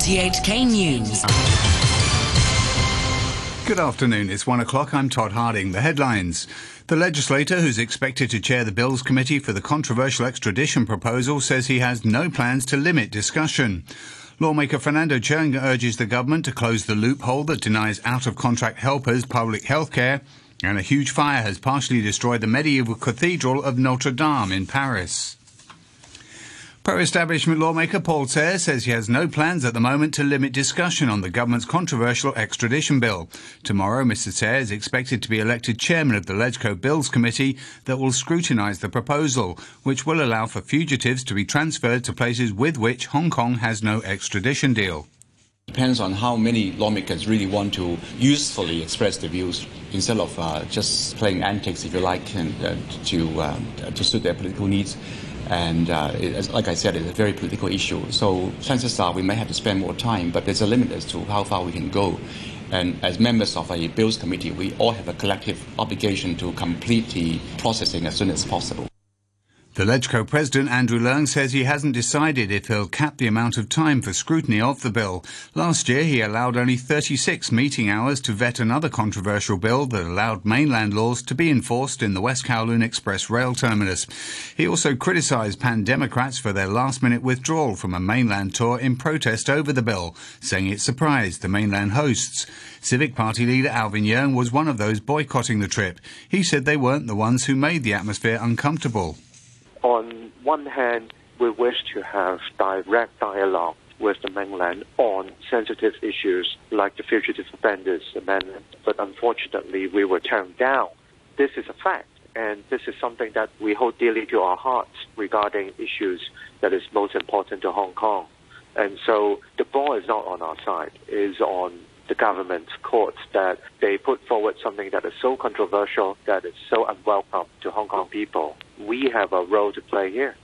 RTHK News. Good afternoon. It's one o'clock. I'm Todd Harding. The headlines. The legislator who's expected to chair the Bills Committee for the controversial extradition proposal says he has no plans to limit discussion. Lawmaker Fernando Cheung urges the government to close the loophole that denies out of contract helpers public health care. And a huge fire has partially destroyed the medieval cathedral of Notre Dame in Paris. Pro-establishment lawmaker Paul Tse says he has no plans at the moment to limit discussion on the government's controversial extradition bill. Tomorrow, Mr Tse is expected to be elected chairman of the LegCo Bills Committee that will scrutinise the proposal, which will allow for fugitives to be transferred to places with which Hong Kong has no extradition deal. Depends on how many lawmakers really want to usefully express their views instead of uh, just playing antics, if you like, and, uh, to, uh, to suit their political needs. And uh, it, like I said, it's a very political issue. So chances are we may have to spend more time, but there's a limit as to how far we can go. And as members of a Bills Committee, we all have a collective obligation to complete the processing as soon as possible. The LegCo president, Andrew Leung, says he hasn't decided if he'll cap the amount of time for scrutiny of the bill. Last year, he allowed only 36 meeting hours to vet another controversial bill that allowed mainland laws to be enforced in the West Kowloon Express rail terminus. He also criticised Pan Democrats for their last minute withdrawal from a mainland tour in protest over the bill, saying it surprised the mainland hosts. Civic Party leader Alvin Yeung was one of those boycotting the trip. He said they weren't the ones who made the atmosphere uncomfortable on one hand, we wish to have direct dialogue with the mainland on sensitive issues like the Fugitive Offenders Amendment, but unfortunately, we were turned down. This is a fact, and this is something that we hold dearly to our hearts regarding issues that is most important to Hong Kong. And so the ball is not on our side, it is on the government courts that they put forward something that is so controversial, that is so unwelcome to Hong Kong people. We have a role to play here.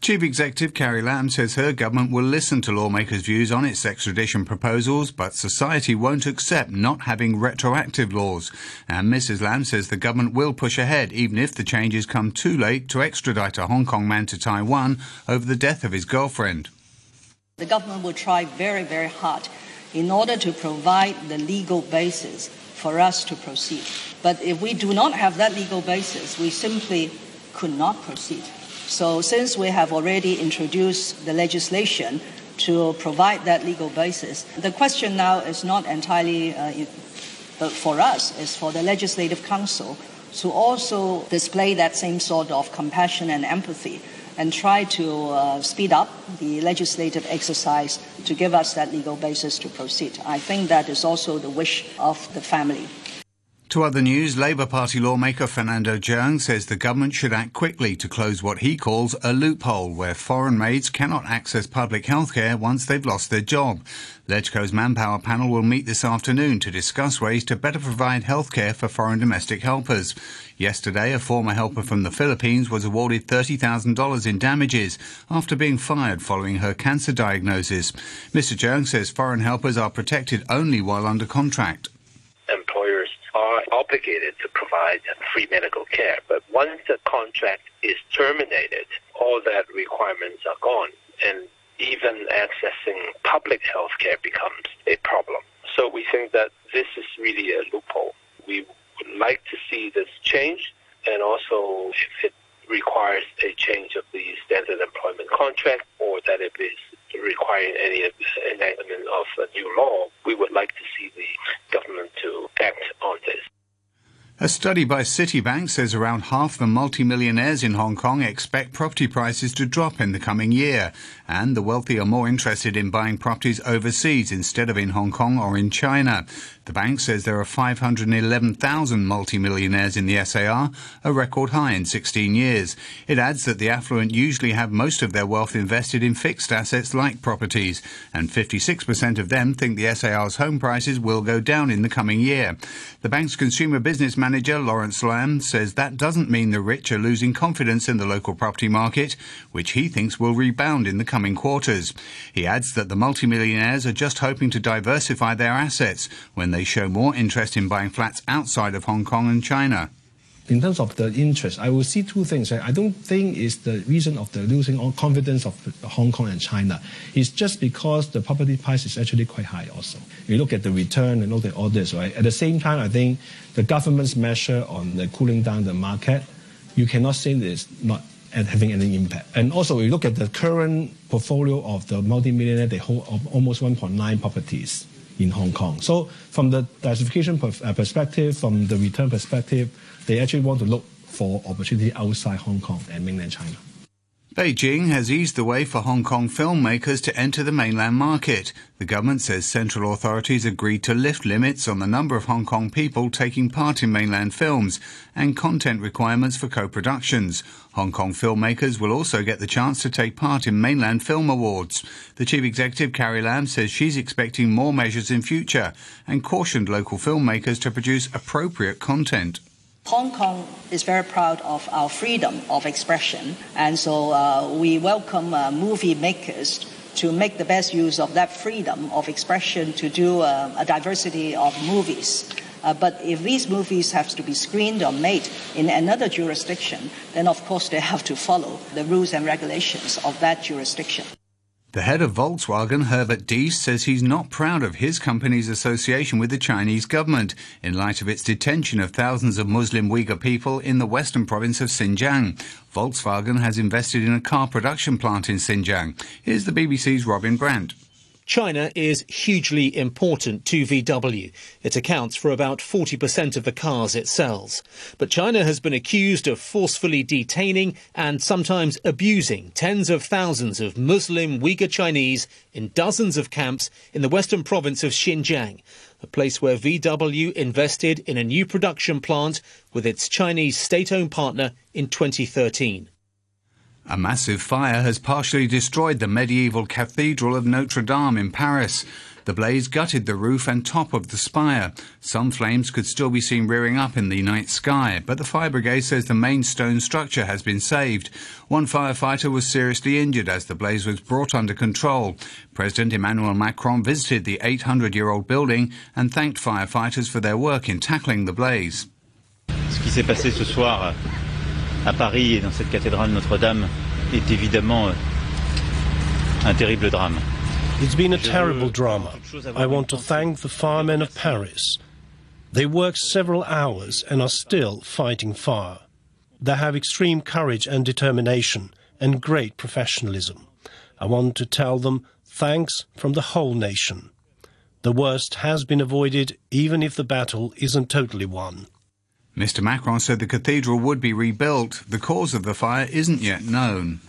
Chief Executive Carrie Lam says her government will listen to lawmakers' views on its extradition proposals, but society won't accept not having retroactive laws. And Mrs. Lam says the government will push ahead, even if the changes come too late to extradite a Hong Kong man to Taiwan over the death of his girlfriend. The government will try very, very hard in order to provide the legal basis for us to proceed. But if we do not have that legal basis, we simply could not proceed. So since we have already introduced the legislation to provide that legal basis, the question now is not entirely uh, for us, it's for the Legislative Council to also display that same sort of compassion and empathy and try to uh, speed up the legislative exercise to give us that legal basis to proceed. I think that is also the wish of the family. To other news, Labour Party lawmaker Fernando Cheung says the government should act quickly to close what he calls a loophole where foreign maids cannot access public health care once they've lost their job. LegCo's manpower panel will meet this afternoon to discuss ways to better provide health care for foreign domestic helpers. Yesterday, a former helper from the Philippines was awarded $30,000 in damages after being fired following her cancer diagnosis. Mr. Cheung says foreign helpers are protected only while under contract obligated to provide free medical care. But once the contract is terminated, all that requirements are gone, and even accessing public health care becomes a problem. So we think that this is really a loophole. We would like to see this change, and also if it requires a change of the standard employment contract or that it is requiring any enactment of a new law, we would like to see the government to act on this. A study by Citibank says around half the multimillionaires in Hong Kong expect property prices to drop in the coming year, and the wealthy are more interested in buying properties overseas instead of in Hong Kong or in China. The bank says there are 511,000 multimillionaires in the SAR, a record high in 16 years. It adds that the affluent usually have most of their wealth invested in fixed assets like properties, and 56% of them think the SAR's home prices will go down in the coming year. The bank's consumer business manager, Lawrence Lam, says that doesn't mean the rich are losing confidence in the local property market, which he thinks will rebound in the coming quarters. He adds that the multimillionaires are just hoping to diversify their assets when they show more interest in buying flats outside of Hong Kong and China. In terms of the interest, I will see two things. I don't think it's the reason of the losing confidence of Hong Kong and China. It's just because the property price is actually quite high also. You look at the return and look at all this, right? At the same time, I think the government's measure on the cooling down the market, you cannot say that it's not having any impact. And also, you look at the current portfolio of the multimillionaire, they hold almost 1.9 properties in Hong Kong. So from the diversification uh, perspective, from the return perspective, they actually want to look for opportunity outside Hong Kong and mainland China. Beijing has eased the way for Hong Kong filmmakers to enter the mainland market. The government says central authorities agreed to lift limits on the number of Hong Kong people taking part in mainland films and content requirements for co-productions. Hong Kong filmmakers will also get the chance to take part in mainland film awards. The chief executive, Carrie Lam, says she's expecting more measures in future and cautioned local filmmakers to produce appropriate content. Hong Kong is very proud of our freedom of expression, and so uh, we welcome uh, movie makers to make the best use of that freedom of expression to do uh, a diversity of movies. Uh, but if these movies have to be screened or made in another jurisdiction, then of course they have to follow the rules and regulations of that jurisdiction. The head of Volkswagen, Herbert Diess, says he's not proud of his company's association with the Chinese government in light of its detention of thousands of Muslim Uyghur people in the western province of Xinjiang. Volkswagen has invested in a car production plant in Xinjiang. Here's the BBC's Robin Brandt. China is hugely important to VW. It accounts for about 40% of the cars it sells. But China has been accused of forcefully detaining and sometimes abusing tens of thousands of Muslim Uyghur Chinese in dozens of camps in the western province of Xinjiang, a place where VW invested in a new production plant with its Chinese state owned partner in 2013. A massive fire has partially destroyed the medieval Cathedral of Notre Dame in Paris. The blaze gutted the roof and top of the spire. Some flames could still be seen rearing up in the night sky, but the fire brigade says the main stone structure has been saved. One firefighter was seriously injured as the blaze was brought under control. President Emmanuel Macron visited the 800 year old building and thanked firefighters for their work in tackling the blaze. À Paris et dans cette cathédrale Notre-Dame est évidemment euh, un terrible drame. It's been a terrible drama. I want to thank the firemen of Paris. They worked several hours and are still fighting fire. They have extreme courage and determination and great professionalism. I want to tell them thanks from the whole nation. The worst has been avoided even if the battle isn't totally won. Mr. Macron said the cathedral would be rebuilt. The cause of the fire isn't yet known.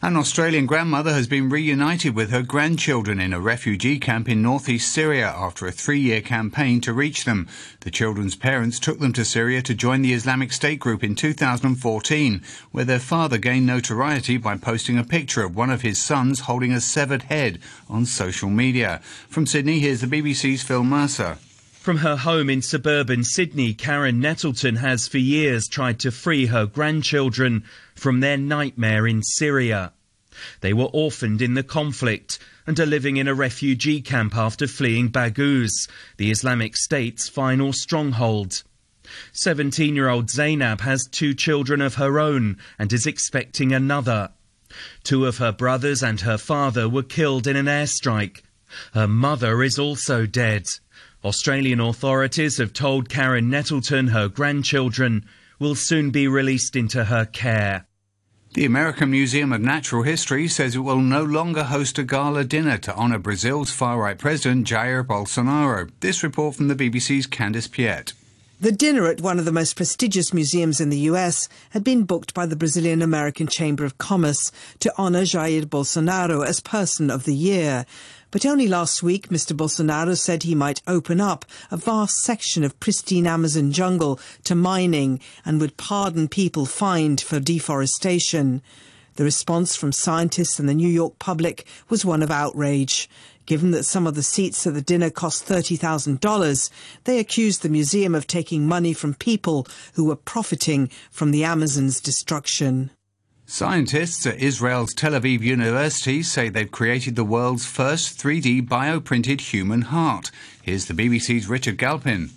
An Australian grandmother has been reunited with her grandchildren in a refugee camp in northeast Syria after a three year campaign to reach them. The children's parents took them to Syria to join the Islamic State group in 2014, where their father gained notoriety by posting a picture of one of his sons holding a severed head on social media. From Sydney, here's the BBC's Phil Mercer. From her home in suburban Sydney, Karen Nettleton has for years tried to free her grandchildren from their nightmare in Syria. They were orphaned in the conflict and are living in a refugee camp after fleeing Baghouz, the Islamic State's final stronghold. 17 year old Zainab has two children of her own and is expecting another. Two of her brothers and her father were killed in an airstrike. Her mother is also dead. Australian authorities have told Karen Nettleton her grandchildren will soon be released into her care. The American Museum of Natural History says it will no longer host a gala dinner to honour Brazil's far right president Jair Bolsonaro. This report from the BBC's Candice Piette. The dinner at one of the most prestigious museums in the US had been booked by the Brazilian American Chamber of Commerce to honour Jair Bolsonaro as Person of the Year. But only last week, Mr. Bolsonaro said he might open up a vast section of pristine Amazon jungle to mining and would pardon people fined for deforestation. The response from scientists and the New York public was one of outrage. Given that some of the seats at the dinner cost $30,000, they accused the museum of taking money from people who were profiting from the Amazon's destruction. Scientists at Israel's Tel Aviv University say they've created the world's first 3D bioprinted human heart. Here's the BBC's Richard Galpin.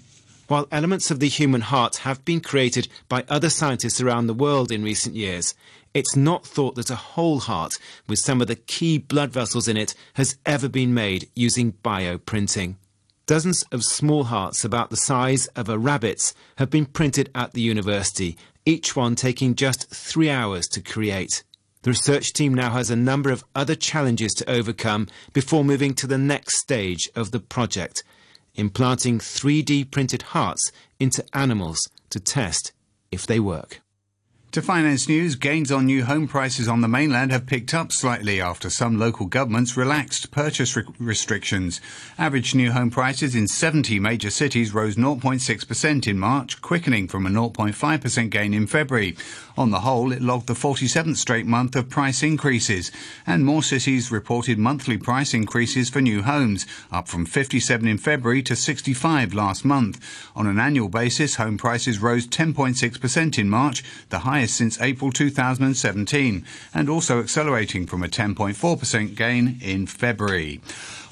While elements of the human heart have been created by other scientists around the world in recent years, it's not thought that a whole heart with some of the key blood vessels in it has ever been made using bioprinting. Dozens of small hearts about the size of a rabbit's have been printed at the university, each one taking just three hours to create. The research team now has a number of other challenges to overcome before moving to the next stage of the project implanting 3D printed hearts into animals to test if they work. To finance news, gains on new home prices on the mainland have picked up slightly after some local governments relaxed purchase re- restrictions. Average new home prices in 70 major cities rose 0.6% in March, quickening from a 0.5% gain in February. On the whole, it logged the 47th straight month of price increases, and more cities reported monthly price increases for new homes, up from 57 in February to 65 last month. On an annual basis, home prices rose 10.6% in March, the highest highest since April 2017, and also accelerating from a 10.4% gain in February.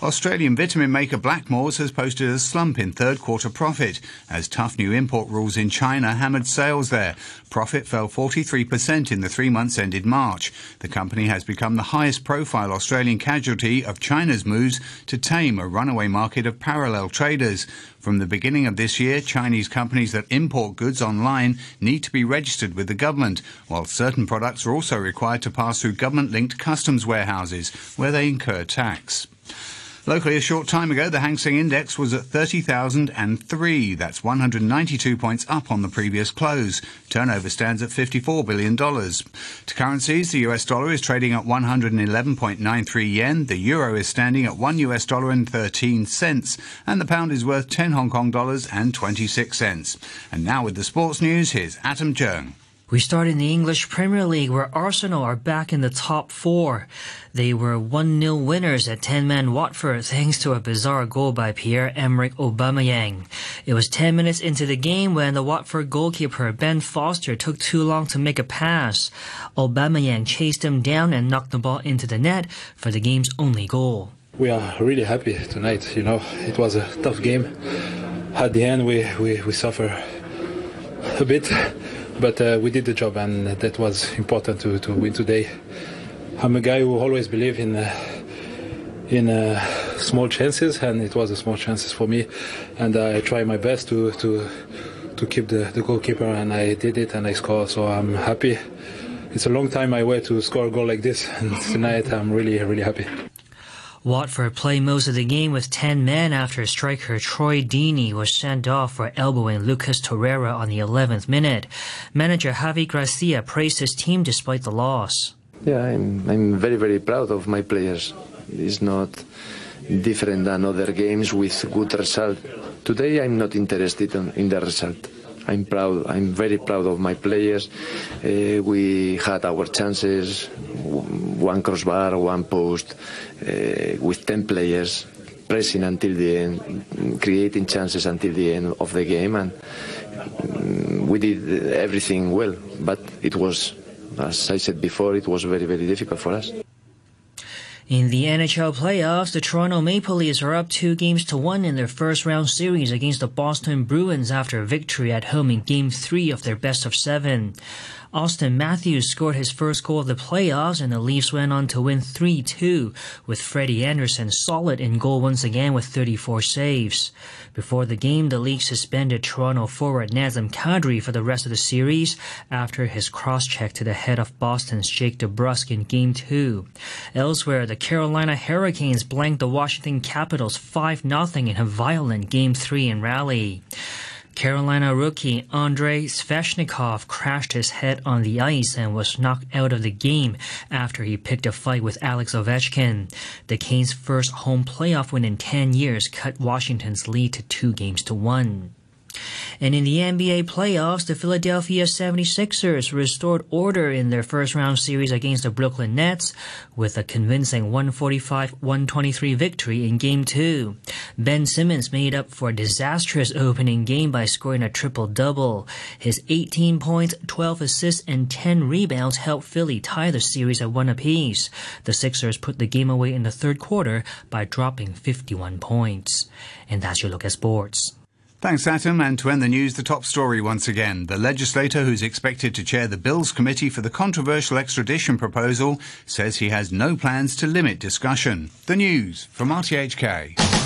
Australian vitamin maker Blackmores has posted a slump in third quarter profit as tough new import rules in China hammered sales there. Profit fell 43% in the three months ended March. The company has become the highest profile Australian casualty of China's moves to tame a runaway market of parallel traders. From the beginning of this year, Chinese companies that import goods online need to be registered with the government, while certain products are also required to pass through government linked customs warehouses where they incur tax. Locally, a short time ago, the Hang Seng Index was at 30,003. That's 192 points up on the previous close. Turnover stands at $54 billion. To currencies, the US dollar is trading at 111.93 yen, the euro is standing at 1 US dollar and 13 cents, and the pound is worth 10 Hong Kong dollars and 26 cents. And now with the sports news, here's Adam Jung. We start in the English Premier League where Arsenal are back in the top four. They were 1-0 winners at 10-man Watford thanks to a bizarre goal by Pierre-Emerick Aubameyang. It was 10 minutes into the game when the Watford goalkeeper Ben Foster took too long to make a pass. Aubameyang chased him down and knocked the ball into the net for the game's only goal. We are really happy tonight, you know. It was a tough game. At the end we, we, we suffer a bit but uh, we did the job, and that was important to, to win today. I'm a guy who always believe in uh, in uh, small chances, and it was a small chances for me, and I try my best to to to keep the, the goalkeeper, and I did it, and I scored. So I'm happy. It's a long time I wait to score a goal like this, and tonight I'm really really happy. Watford played most of the game with 10 men after striker Troy Deeney was sent off for elbowing Lucas Torreira on the 11th minute. Manager Javi Gracia praised his team despite the loss. Yeah, I'm, I'm very, very proud of my players. It's not different than other games with good result. Today I'm not interested in, in the result. I'm proud. I'm very proud of my players. Uh, we had our chances, one crossbar, one post, uh, with 10 players pressing until the end, creating chances until the end of the game, and mm, we did everything well. But it was, as I said before, it was very, very difficult for us. In the NHL playoffs, the Toronto Maple Leafs are up two games to one in their first round series against the Boston Bruins after a victory at home in Game 3 of their best of seven. Auston Matthews scored his first goal of the playoffs, and the Leafs went on to win 3 2, with Freddie Andersen solid in goal once again with 34 saves. Before the game, the league suspended Toronto forward Nazem Kadri for the rest of the series after his cross check to the head of Boston's Jake DeBrusk in Game 2. Elsewhere, the Carolina Hurricanes blanked the Washington Capitals 5 0 in a violent Game 3 in Raleigh. Carolina rookie Andrei Svechnikov crashed his head on the ice and was knocked out of the game after he picked a fight with Alex Ovechkin. The Canes' first home playoff win in 10 years cut Washington's lead to two games to one. And in the NBA playoffs, the Philadelphia 76ers restored order in their first round series against the Brooklyn Nets with a convincing 145-123 victory in game 2. Ben Simmons made up for a disastrous opening game by scoring a triple-double. His 18 points, 12 assists, and 10 rebounds helped Philly tie the series at one apiece. The Sixers put the game away in the third quarter by dropping 51 points. And that's your look at sports. Thanks, Adam. And to end the news, the top story once again. The legislator who's expected to chair the Bills Committee for the controversial extradition proposal says he has no plans to limit discussion. The news from RTHK.